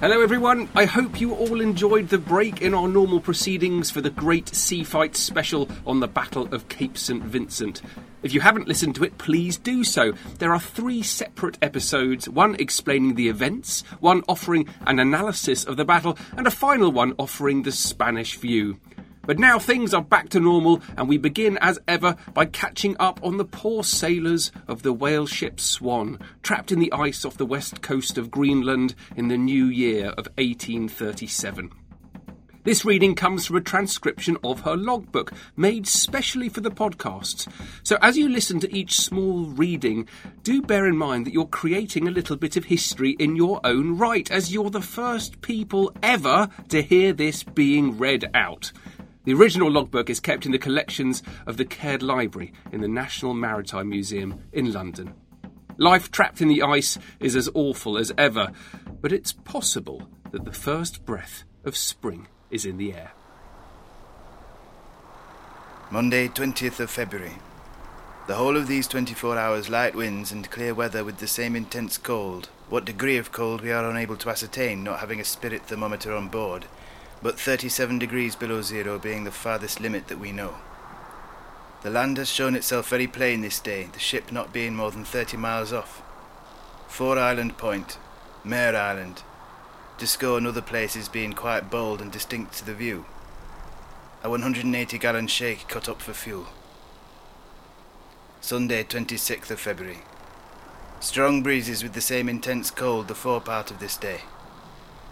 Hello, everyone. I hope you all enjoyed the break in our normal proceedings for the Great Sea Fight special on the Battle of Cape St. Vincent. If you haven't listened to it, please do so. There are three separate episodes one explaining the events, one offering an analysis of the battle, and a final one offering the Spanish view. But now things are back to normal, and we begin as ever by catching up on the poor sailors of the whale ship Swan, trapped in the ice off the west coast of Greenland in the new year of 1837. This reading comes from a transcription of her logbook, made specially for the podcast. So as you listen to each small reading, do bear in mind that you're creating a little bit of history in your own right, as you're the first people ever to hear this being read out. The original logbook is kept in the collections of the Caird Library in the National Maritime Museum in London. Life trapped in the ice is as awful as ever, but it's possible that the first breath of spring is in the air. Monday, 20th of February. The whole of these 24 hours light winds and clear weather with the same intense cold. What degree of cold we are unable to ascertain, not having a spirit thermometer on board, but 37 degrees below zero being the farthest limit that we know. The land has shown itself very plain this day, the ship not being more than 30 miles off. Four Island Point, Mare Island, Disco and other places being quite bold and distinct to the view. A 180 gallon shake cut up for fuel. Sunday, 26th of February. Strong breezes with the same intense cold the forepart of this day.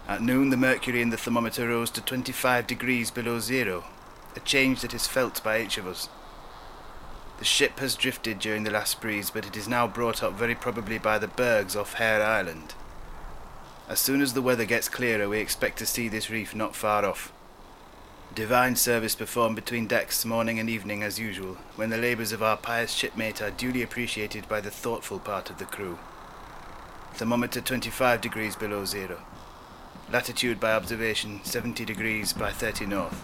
At noon, the mercury in the thermometer rose to 25 degrees below zero, a change that is felt by each of us. The ship has drifted during the last breeze, but it is now brought up very probably by the bergs off Hare Island. As soon as the weather gets clearer, we expect to see this reef not far off. Divine service performed between decks morning and evening as usual, when the labours of our pious shipmate are duly appreciated by the thoughtful part of the crew. Thermometer 25 degrees below zero. Latitude by observation 70 degrees by 30 north.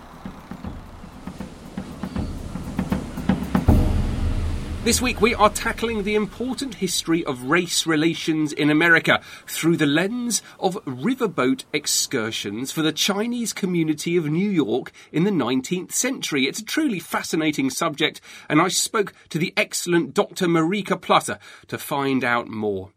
This week we are tackling the important history of race relations in America through the lens of riverboat excursions for the Chinese community of New York in the 19th century. It's a truly fascinating subject, and I spoke to the excellent Dr. Marika Plater to find out more.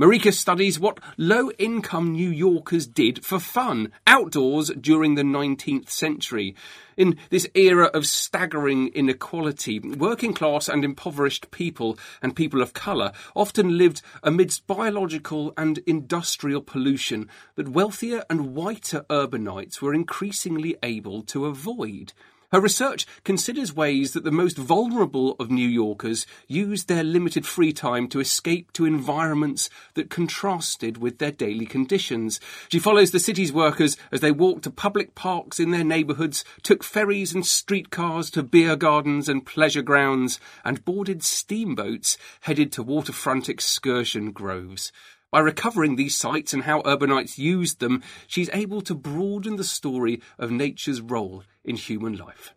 Marika studies what low income New Yorkers did for fun outdoors during the 19th century. In this era of staggering inequality, working class and impoverished people and people of colour often lived amidst biological and industrial pollution that wealthier and whiter urbanites were increasingly able to avoid. Her research considers ways that the most vulnerable of New Yorkers used their limited free time to escape to environments that contrasted with their daily conditions. She follows the city's workers as they walk to public parks in their neighbourhoods, took ferries and streetcars to beer gardens and pleasure grounds, and boarded steamboats headed to waterfront excursion groves. By recovering these sites and how urbanites used them, she's able to broaden the story of nature's role in human life.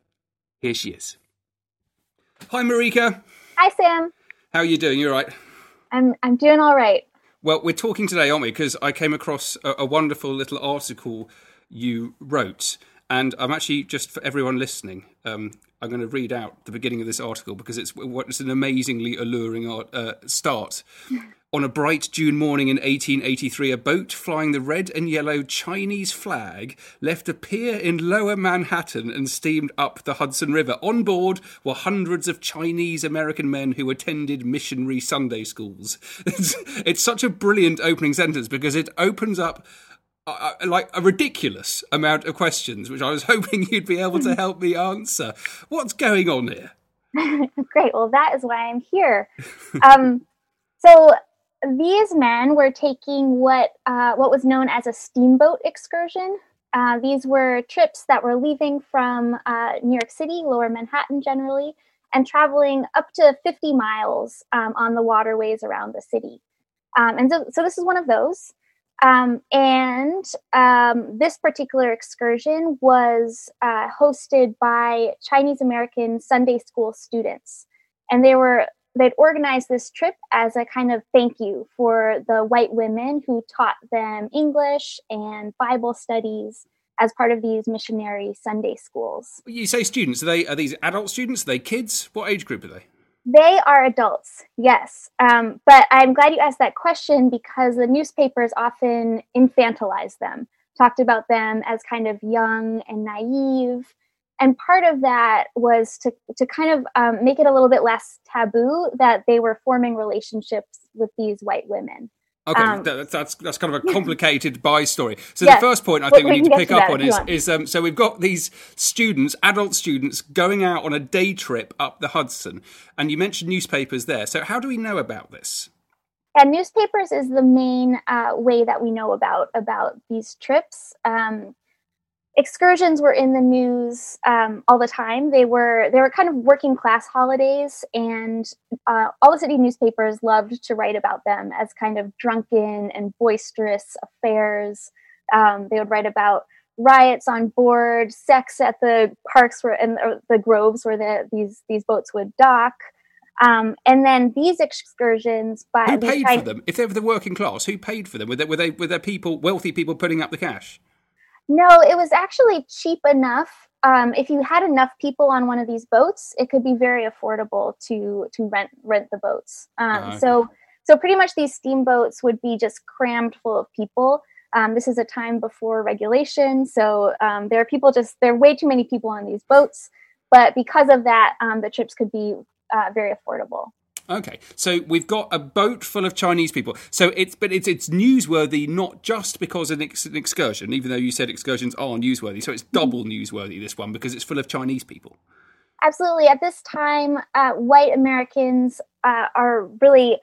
Here she is. Hi, Marika. Hi, Sam. How are you doing? You all right? I'm I'm doing all right. Well, we're talking today, aren't we? Because I came across a, a wonderful little article you wrote, and I'm actually just for everyone listening. Um, I'm going to read out the beginning of this article because it's it's an amazingly alluring art, uh, start. On a bright June morning in 1883, a boat flying the red and yellow Chinese flag left a pier in lower Manhattan and steamed up the Hudson River. On board were hundreds of Chinese American men who attended missionary Sunday schools. It's, it's such a brilliant opening sentence because it opens up uh, like a ridiculous amount of questions, which I was hoping you'd be able to help me answer. What's going on here? Great. Well, that is why I'm here. Um, so these men were taking what uh, what was known as a steamboat excursion. Uh, these were trips that were leaving from uh, New York City, Lower Manhattan, generally, and traveling up to 50 miles um, on the waterways around the city. Um, and so, so this is one of those. Um, and um, this particular excursion was uh, hosted by Chinese American Sunday school students. And they were they'd organized this trip as a kind of thank you for the white women who taught them English and Bible studies as part of these missionary Sunday schools. You say students? Are they are these adult students? Are they kids? What age group are they? They are adults, yes. Um, but I'm glad you asked that question because the newspapers often infantilize them, talked about them as kind of young and naive and part of that was to to kind of um, make it a little bit less taboo that they were forming relationships with these white women. Okay, um, that's, that's that's kind of a complicated by story. So yes, the first point I think we, we need to pick to up on is is um, so we've got these students, adult students, going out on a day trip up the Hudson, and you mentioned newspapers there. So how do we know about this? And newspapers is the main uh, way that we know about about these trips. Um, excursions were in the news um, all the time. They were they were kind of working class holidays, and uh, all the city newspapers loved to write about them as kind of drunken and boisterous affairs. Um, they would write about riots on board, sex at the parks where and the groves where the, these these boats would dock. Um, and then these excursions by who paid for them? If they were the working class, who paid for them? Were they were they were there people wealthy people putting up the cash? No, it was actually cheap enough. Um, if you had enough people on one of these boats, it could be very affordable to to rent rent the boats. Um, okay. So so pretty much these steamboats would be just crammed full of people. Um, this is a time before regulation, so um, there are people just there are way too many people on these boats. But because of that, um, the trips could be uh, very affordable. Okay, so we've got a boat full of Chinese people. So it's but it's it's newsworthy not just because it's an excursion, even though you said excursions are newsworthy. So it's double newsworthy this one because it's full of Chinese people. Absolutely. At this time, uh, white Americans uh, are really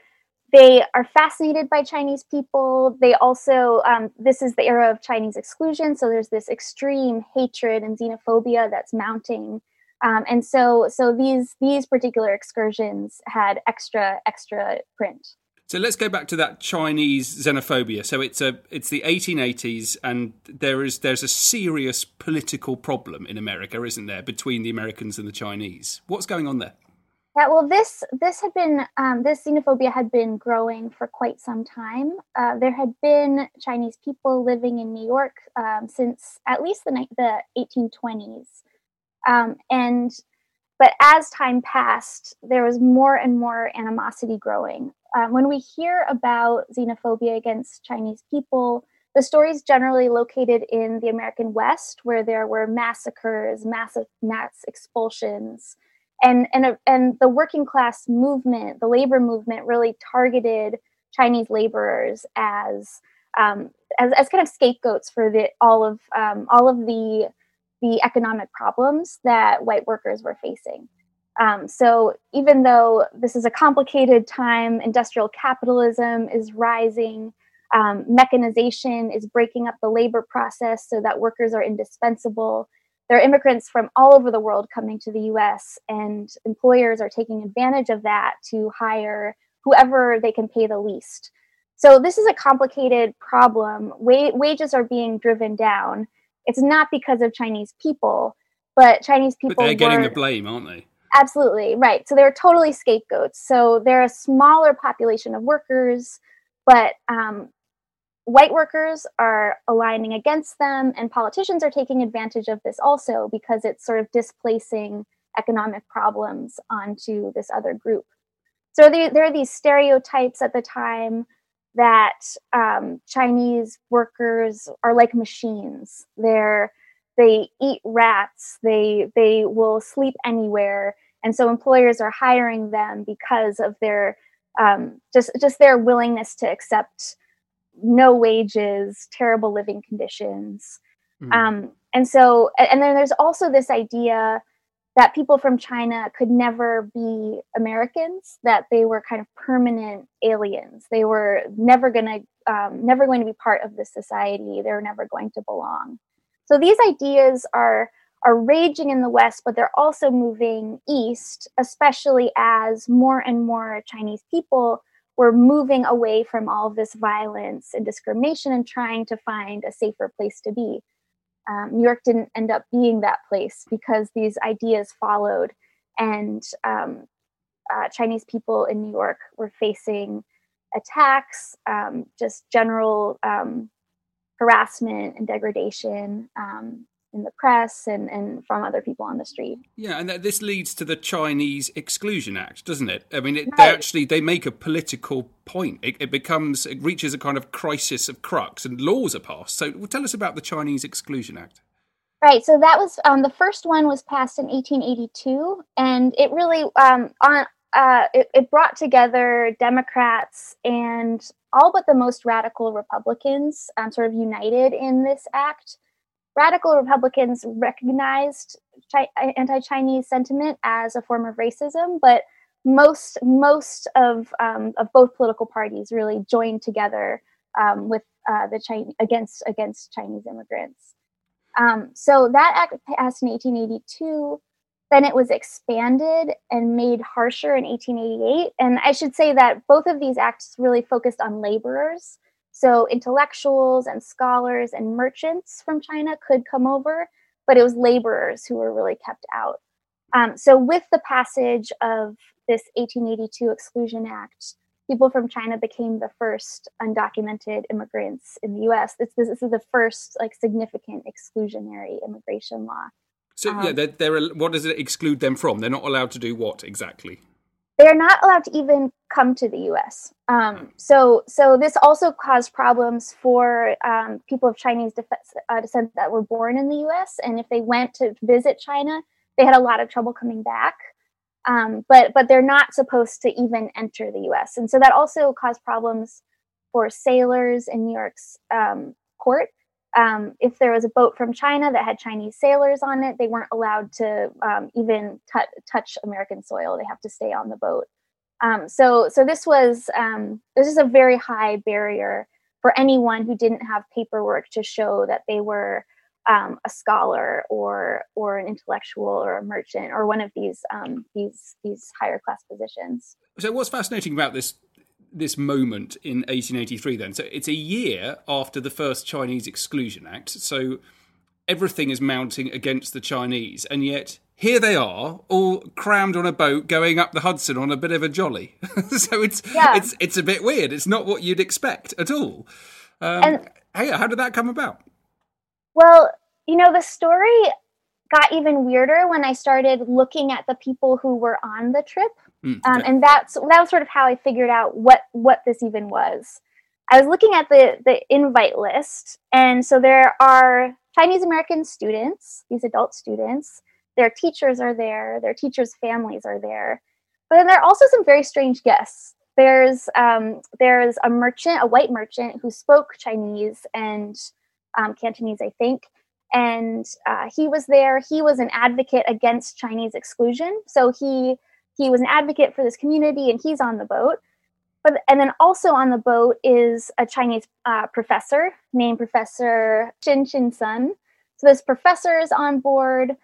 they are fascinated by Chinese people. They also um, this is the era of Chinese exclusion, so there's this extreme hatred and xenophobia that's mounting um, and so so these these particular excursions had extra extra print. So let's go back to that Chinese xenophobia. So it's a it's the 1880s, and there is there's a serious political problem in America, isn't there, between the Americans and the Chinese? What's going on there? Yeah, well, this this had been um, this xenophobia had been growing for quite some time. Uh, there had been Chinese people living in New York um, since at least the the 1820s, um, and but as time passed, there was more and more animosity growing. Um, when we hear about xenophobia against Chinese people, the stories generally located in the American West, where there were massacres, mass, mass expulsions, and and and the working class movement, the labor movement, really targeted Chinese laborers as um, as, as kind of scapegoats for the all of um, all of the the economic problems that white workers were facing. Um, so even though this is a complicated time, industrial capitalism is rising, um, mechanization is breaking up the labor process so that workers are indispensable. There are immigrants from all over the world coming to the US, and employers are taking advantage of that to hire whoever they can pay the least. So this is a complicated problem. Wa- wages are being driven down. It's not because of Chinese people, but Chinese people. But they're getting the blame, aren't they? Absolutely right. So they're totally scapegoats. So they're a smaller population of workers, but um, white workers are aligning against them, and politicians are taking advantage of this also because it's sort of displacing economic problems onto this other group. So there, there are these stereotypes at the time that um, Chinese workers are like machines. They're they eat rats. They they will sleep anywhere, and so employers are hiring them because of their um, just just their willingness to accept no wages, terrible living conditions. Mm. Um, and so, and then there's also this idea that people from China could never be Americans, that they were kind of permanent aliens. They were never going to, um, never going to be part of this society. They were never going to belong. So these ideas are are raging in the West, but they're also moving east, especially as more and more Chinese people were moving away from all of this violence and discrimination and trying to find a safer place to be. Um, New York didn't end up being that place because these ideas followed, and um, uh, Chinese people in New York were facing attacks, um, just general um, harassment and degradation, um, in the press and, and from other people on the street. Yeah, and this leads to the Chinese Exclusion Act, doesn't it? I mean, it, right. they actually they make a political point. It, it, becomes it reaches a kind of crisis of crux, and laws are passed. So, tell us about the Chinese Exclusion Act. Right. So that was um, the first one was passed in 1882, and it really um, on uh, it, it brought together Democrats and all but the most radical Republicans, um, sort of united in this act radical Republicans recognized chi- anti-Chinese sentiment as a form of racism, but most most of um, of both political parties really joined together um, with uh, the Chinese against against Chinese immigrants. Um, so that act passed in 1882. Then it was expanded and made harsher in 1888. And I should say that both of these acts really focused on laborers. So intellectuals and scholars and merchants from China could come over, but it was laborers who were really kept out. Um, so with the passage of this 1882 Exclusion Act, people from China became the first undocumented immigrants in the U.S. This, this, this is the first like significant exclusionary immigration law. So um, yeah, they're, they're, what does it exclude them from? They're not allowed to do what exactly? They are not allowed to even come to the U.S. Um, hmm. so, so this also caused problems for um, people of Chinese uh, descent that were born in the U.S. And if they went to visit China, they had a lot of trouble coming back. Um, but but they're not supposed to even enter the U.S. And so that also caused problems for sailors in New York's um, court um, if there was a boat from China that had Chinese sailors on it, they weren't allowed to um, even t- touch American soil. They have to stay on the boat. Um, so, so this was um, this is a very high barrier for anyone who didn't have paperwork to show that they were um, a scholar or or an intellectual or a merchant or one of these um, these these higher class positions. So, what's fascinating about this this moment in 1883 then. So it's a year after the first chinese exclusion act. So everything is mounting against the chinese and yet here they are all crammed on a boat going up the hudson on a bit of a jolly. So it's yeah. it's it's a bit weird. It's not what you'd expect at all. Um, and, hey, how did that come about? Well you know the story got even weirder when i started looking at the people who were on the trip Mm, um, and that's that was sort of how I figured out what what this even was. I was looking at the the invite list, and so there are Chinese American students, these adult students. Their teachers are there. Their teachers' families are there. But then there are also some very strange guests. There's um, there's a merchant, a white merchant, who spoke Chinese and um, Cantonese, I think, and uh, he was there. He was an advocate against Chinese exclusion. So he he was an advocate for this community and he's on the boat. But and then also on the boat is a chinese uh, professor named professor chin chin sun. So this professor is on board.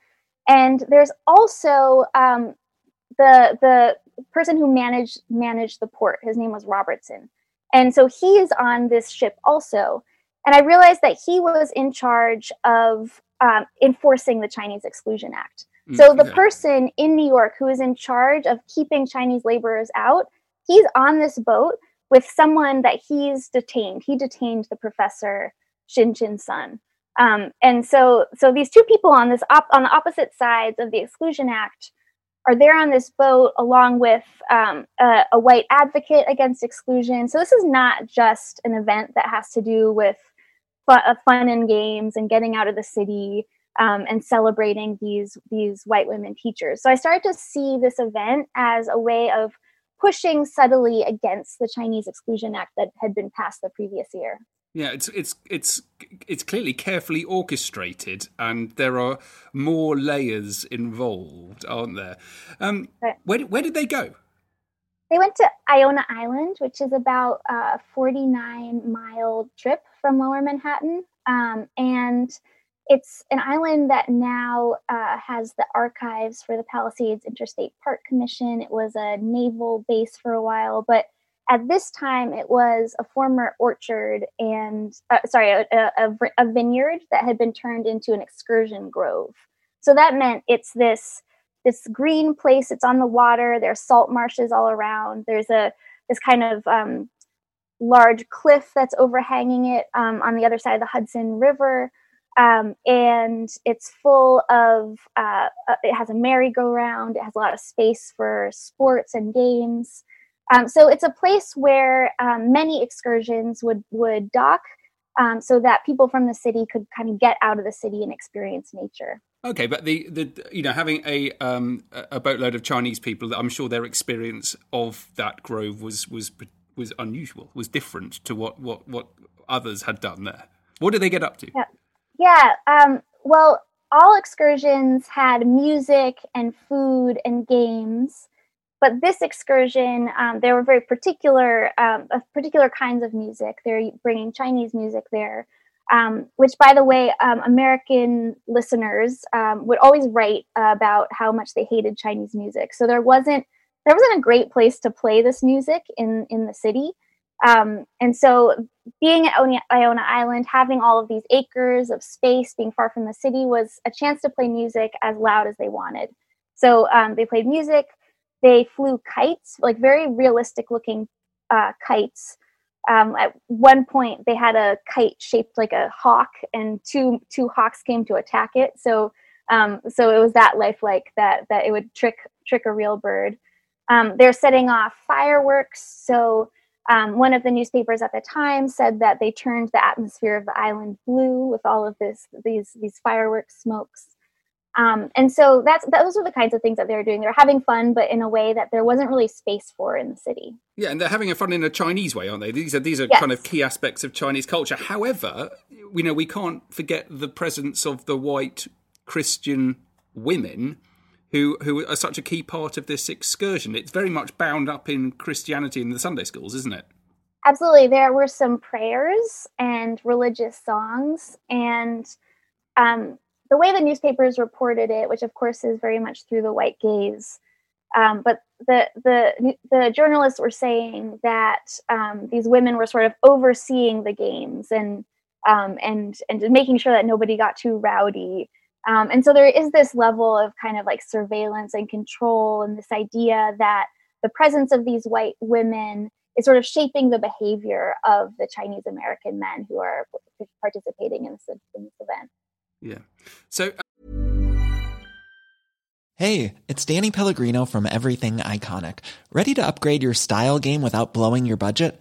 And there's also um, the the person who managed managed the port. His name was robertson. And so he is on this ship also. And I realized that he was in charge of um, enforcing the Chinese Exclusion Act. Mm, so the person in New York who is in charge of keeping Chinese laborers out, he's on this boat with someone that he's detained. He detained the professor Shin Chin Sun. Um, and so, so these two people on this op- on the opposite sides of the Exclusion Act are there on this boat along with um, a, a, white advocate against exclusion. So this is not just an event that has to do with fun, uh, fun and games and getting out of the city um, and celebrating these these white women teachers. So I started to see this event as a way of pushing subtly against the Chinese Exclusion Act that had been passed the previous year. Yeah, it's it's it's it's clearly carefully orchestrated, and there are more layers involved, aren't there? Um. Where where did they go? They went to Iona Island, which is about a 49 mile trip from Lower Manhattan, um, and it's an island that now uh, has the archives for the Palisades Interstate Park Commission. It was a naval base for a while, but at this time, it was a former orchard and, uh, sorry, a, a, a, vineyard that had been turned into an excursion grove. So that meant it's this this green place. It's on the water. There's salt marshes all around. There's a this kind of um, large cliff that's overhanging it um, on the other side of the Hudson River. Um, and it's full of uh, uh it has a merry-go-round it has a lot of space for sports and games um, so it's a place where um, many excursions would would dock, um, so that people from the city could kind of get out of the city and experience nature. Okay, but the, the you know having a um, a boatload of Chinese people, I'm sure their experience of that grove was was was unusual, was different to what what what others had done there. What did they get up to? Yeah, yeah. Um, well, all excursions had music and food and games. But this excursion, um, there were very particular, um, particular kinds of music. They're bringing Chinese music there, um, which, by the way, um, American listeners um, would always write about how much they hated Chinese music. So there wasn't there wasn't a great place to play this music in in the city. Um, and so, being at Iona Island, having all of these acres of space, being far from the city, was a chance to play music as loud as they wanted. So they played music they flew kites, like very realistic looking uh, kites. Um, at one point, they had a kite shaped like a hawk, and two two hawks came to attack it. So um, so it was that lifelike that that it would trick trick a real bird. Um, they're setting off fireworks. So um, one of the newspapers at the time said that they turned the atmosphere of the island blue with all of this these these fireworks smokes. Um, and so that's those are the kinds of things that they're doing. They're having fun, but in a way that there wasn't really space for in the city. Yeah, and they're having a fun in a Chinese way, aren't they? These are these are yes. kind of key aspects of Chinese culture. However, we know we can't forget the presence of the white Christian women who who are such a key part of this excursion. It's very much bound up in Christianity in the Sunday schools, isn't it? Absolutely. There were some prayers and religious songs and um, the way the newspapers reported it, which of course is very much through the white gaze, um, but the the the journalists were saying that um, these women were sort of overseeing the games and um, and and making sure that nobody got too rowdy. Um, and so there is this level of kind of like surveillance and control, and this idea that the presence of these white women is sort of shaping the behavior of the Chinese American men who are participating in this, in this event. Yeah. So. Hey, it's Danny Pellegrino from Everything Iconic. Ready to upgrade your style game without blowing your budget?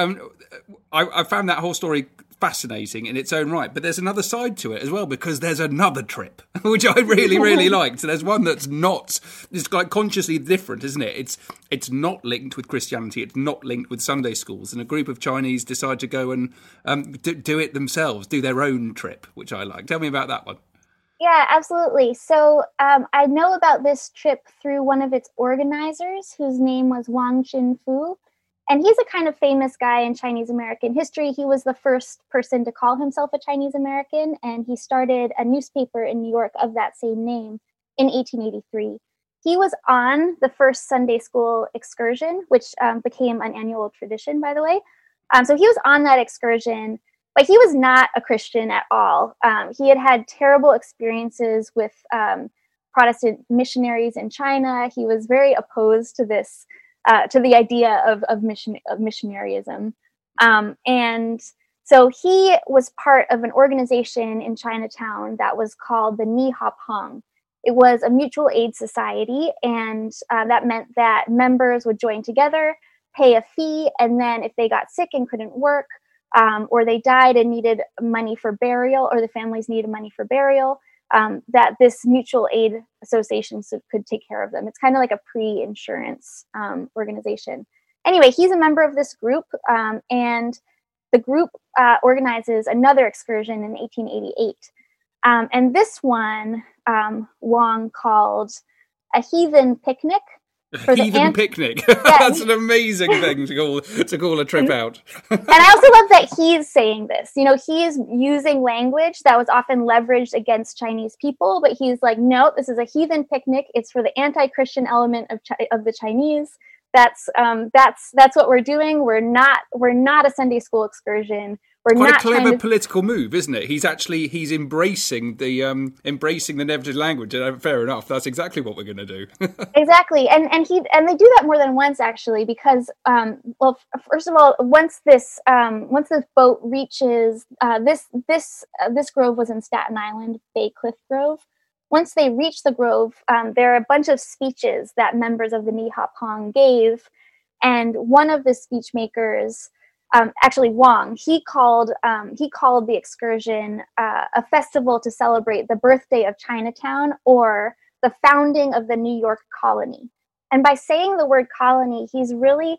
Um, I, I found that whole story fascinating in its own right, but there's another side to it as well because there's another trip which I really really liked. There's one that's not it's like consciously different, isn't it? It's it's not linked with Christianity. It's not linked with Sunday schools, and a group of Chinese decide to go and um, do, do it themselves, do their own trip, which I like. Tell me about that one. Yeah, absolutely. So um, I know about this trip through one of its organizers, whose name was Wong Chin Foo. And he's a kind of famous guy in Chinese American history. He was the first person to call himself a Chinese American, and he started a newspaper in New York of that same name in 1883. He was on the first Sunday school excursion, which um, became an annual tradition, by the way. Um, so he was on that excursion, but he was not a Christian at all. Um, he had had terrible experiences with um, Protestant missionaries in China. He was very opposed to this uh, to the idea of, of mission of missionaryism. Um, and so he was part of an organization in Chinatown that was called the Ni Ha Peng. It was a mutual aid society, and uh, that meant that members would join together, pay a fee, and then if they got sick and couldn't work, um, or they died and needed money for burial, or the families needed money for burial, um, that this mutual aid association could take care of them. It's kind of like a pre insurance um, organization. Anyway, he's a member of this group, um, and the group uh, organizes another excursion in 1888. Um, and this one, um, Wong called a heathen picnic heathen ant- picnic. Yeah. That's an amazing thing to call to call a trip out. and I also love that he's saying this. You know, he is using language that was often leveraged against Chinese people, but he's like, no, this is a heathen picnic. It's for the anti-Christian element of Chi- of the Chinese. That's um, that's that's what we're doing. We're not we're not a Sunday school excursion. We're Quite not a clever to... political move, isn't it? He's actually he's embracing the um, embracing the negative language. Uh, fair enough. That's exactly what we're going to do. exactly, and and he and they do that more than once actually, because um, well, first of all, once this um, once this boat reaches uh, this this uh, this grove was in Staten Island, Bay Cliff Grove. Once they reach the grove, um, there are a bunch of speeches that members of the Ni Ha Peng gave, and one of the speech makers um, actually Wong, he called um, he called the excursion uh, a festival to celebrate the birthday of Chinatown or the founding of the New York colony. And by saying the word colony, he's really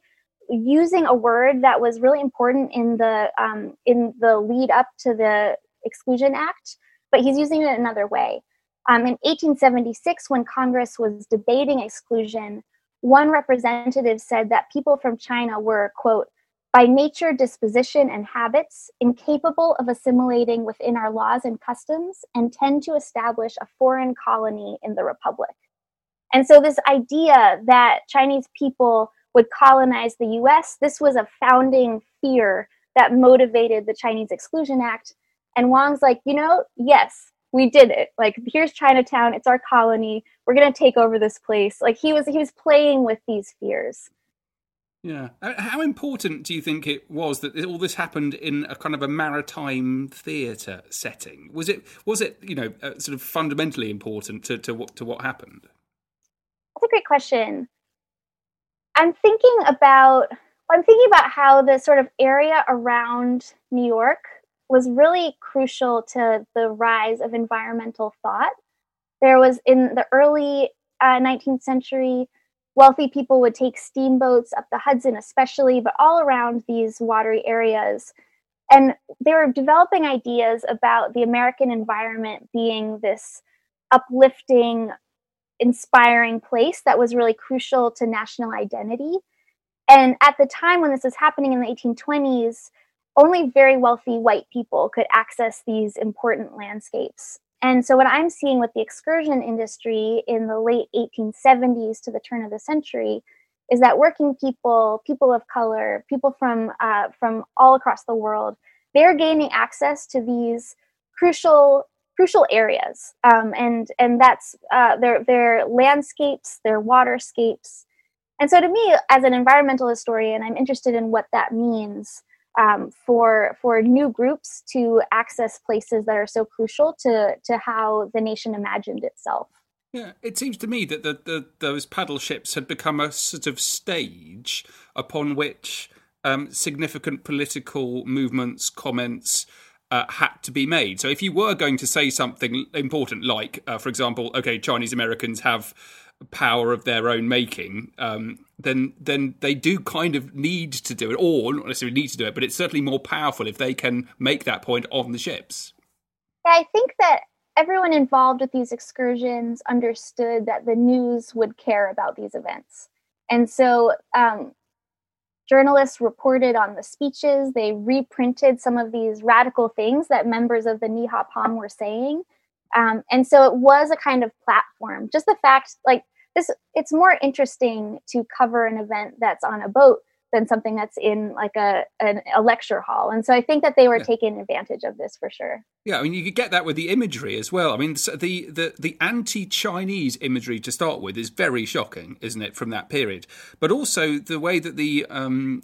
using a word that was really important in the um, in the lead up to the Exclusion Act, but he's using it another way. Um, in 1876, when Congress was debating exclusion, one representative said that people from China were quote by nature, disposition, and habits, incapable of assimilating within our laws and customs, and tend to establish a foreign colony in the Republic. And so, this idea that Chinese people would colonize the US, this was a founding fear that motivated the Chinese Exclusion Act. And Wong's like, you know, yes, we did it. Like, here's Chinatown, it's our colony. We're to take over this place. Like, he was he was playing with these fears. Yeah. How important do you think it was that all this happened in a kind of a maritime theatre setting? Was it was it you know uh, sort of fundamentally important to to what to what happened? That's a great question. I'm thinking about I'm thinking about how the sort of area around New York was really crucial to the rise of environmental thought. There was in the early uh, 19th century wealthy people would take steamboats up the Hudson, especially, but all around these watery areas. And they were developing ideas about the American environment being this uplifting, inspiring place that was really crucial to national identity. and at the time when this was happening in the 1820s, only very wealthy white people could access these important landscapes. And so, what I'm seeing with the excursion industry in the late 1870s to the turn of the century is that working people, people of color, people from uh, from all across the world, they're gaining access to these crucial crucial areas, um, and and that's uh, their their landscapes, their waterscapes, and so to me, as an environmental historian, I'm interested in what that means um, for for new groups to access places that are so crucial to to how the nation imagined itself. Yeah, it seems to me that the, the, those paddle ships had become a sort of stage upon which um, significant political movements, comments uh, had to be made. So if you were going to say something important, like, uh, for example, okay, Chinese Americans have power of their own making, um, then then they do kind of need to do it, or not necessarily need to do it, but it's certainly more powerful if they can make that point on the ships. Yeah, I think that everyone involved with these excursions understood that the news would care about these events. And so um, journalists reported on the speeches, they reprinted some of these radical things that members of the Ni Ha Pong were saying. Um, and so it was a kind of platform. Just the fact, like this, it's more interesting to cover an event that's on a boat than something that's in like a a, a lecture hall. And so I think that they were yeah. taking advantage of this for sure. Yeah, I mean you could get that with the imagery as well. I mean the the the anti-Chinese imagery to start with is very shocking, isn't it, from that period? But also the way that the um,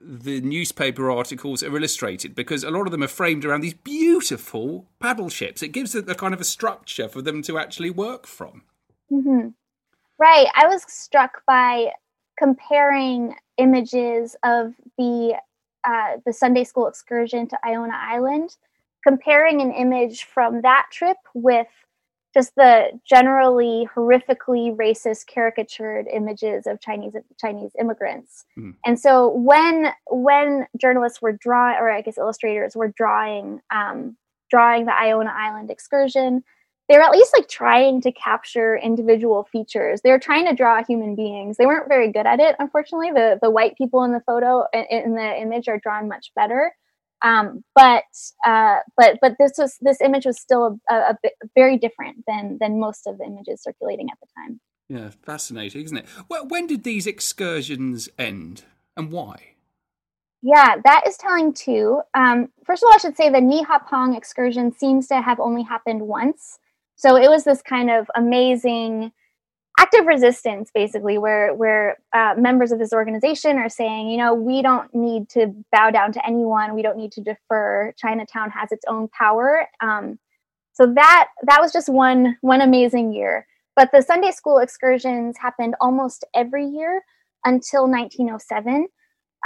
the newspaper articles are illustrated because a lot of them are framed around these beautiful paddle ships. It gives it a kind of a structure for them to actually work from. Mm-hmm. Right. I was struck by comparing images of the uh, the Sunday school excursion to Iona Island, comparing an image from that trip with just the generally horrifically racist caricatured images of Chinese Chinese immigrants. Mm. And so when when journalists were drawing, or I guess illustrators were drawing um, drawing the Iona Island excursion, they were at least like trying to capture individual features. They were trying to draw human beings. They weren't very good at it, unfortunately. The the white people in the photo in the image are drawn much better. Um, but uh, but but this was this image was still a, a, bit very different than than most of the images circulating at the time. Yeah, fascinating, isn't it? Well, when did these excursions end, and why? Yeah, that is telling too. Um, first of all, I should say the Nihapong excursion seems to have only happened once. So it was this kind of amazing active resistance, basically, where where uh, members of this organization are saying, you know, we don't need to bow down to anyone. We don't need to defer. Chinatown has its own power. Um, so that that was just one one amazing year. But the Sunday school excursions happened almost every year until 1907.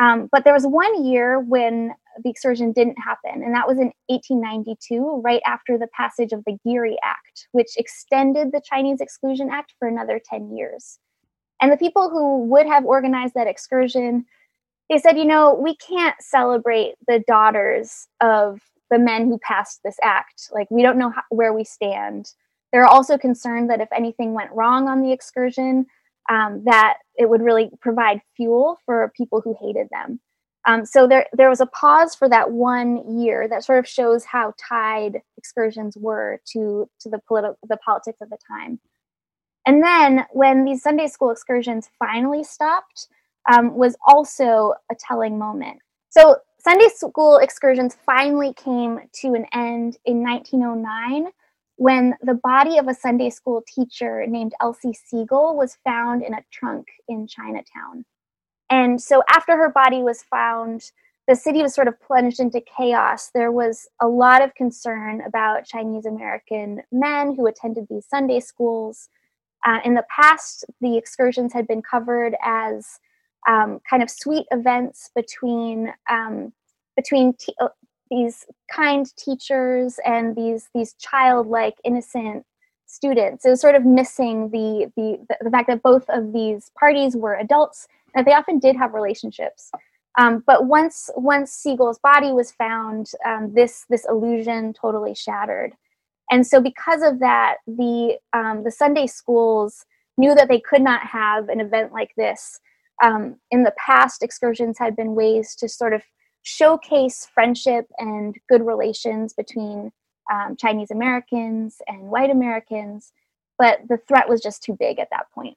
Um, but there was one year when the excursion didn't happen, and that was in 1892, right after the passage of the Geary Act, which extended the Chinese Exclusion Act for another 10 years. And the people who would have organized that excursion, they said, you know, we can't celebrate the daughters of the men who passed this act. Like, we don't know how, where we stand. They're also concerned that if anything went wrong on the excursion, um, that it would really provide fuel for people who hated them. Um, so there, there was a pause for that one year that sort of shows how tied excursions were to to the political the politics of the time. And then when these Sunday school excursions finally stopped, um, was also a telling moment. So Sunday school excursions finally came to an end in 1909 when the body of a Sunday school teacher named Elsie Sigel was found in a trunk in Chinatown. And so after her body was found, the city was sort of plunged into chaos. There was a lot of concern about Chinese American men who attended these Sunday schools. Uh, in the past, the excursions had been covered as um, kind of sweet events between um, between t- these kind teachers and these these childlike innocent students it was sort of missing the, the the fact that both of these parties were adults and they often did have relationships. Um, but once once Sigel's body was found um, this this illusion totally shattered. And so because of that the um, the sunday schools knew that they could not have an event like this. Um, in the past, excursions had been ways to sort of showcase friendship and good relations between um, Chinese Americans and white Americans, but the threat was just too big at that point.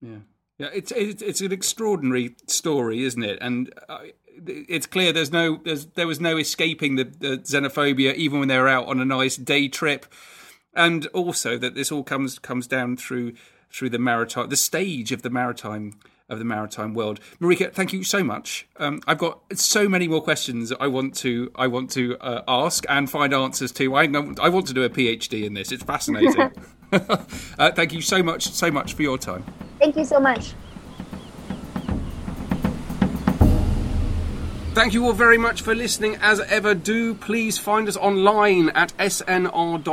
Yeah, yeah, it's it's, it's an extraordinary story, isn't it? And uh, it's clear there's no there's, there was no escaping the, the xenophobia, even when they were out on a nice day trip, and also that this all comes comes down through through the maritime the stage of the maritime of the maritime world. Marika, thank you so much. Um, I've got so many more questions I want to I want to uh, ask and find answers to. I I want to do a PhD in this. It's fascinating. uh, thank you so much so much for your time. Thank you so much. Thank you all very much for listening. As ever, do please find us online at snr.org.uk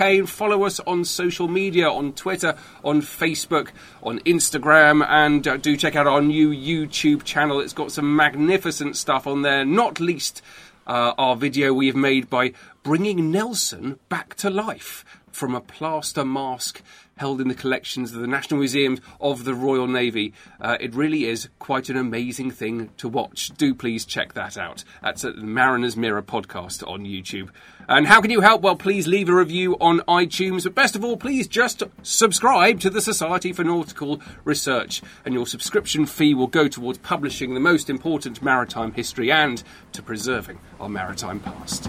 and follow us on social media on Twitter, on Facebook, on Instagram, and uh, do check out our new YouTube channel. It's got some magnificent stuff on there, not least uh, our video we have made by bringing Nelson back to life from a plaster mask held in the collections of the National Museums of the Royal Navy. Uh, it really is quite an amazing thing to watch. Do please check that out. That's at the Mariner's Mirror podcast on YouTube. And how can you help? Well, please leave a review on iTunes. But best of all, please just subscribe to the Society for Nautical Research. And your subscription fee will go towards publishing the most important maritime history and to preserving our maritime past.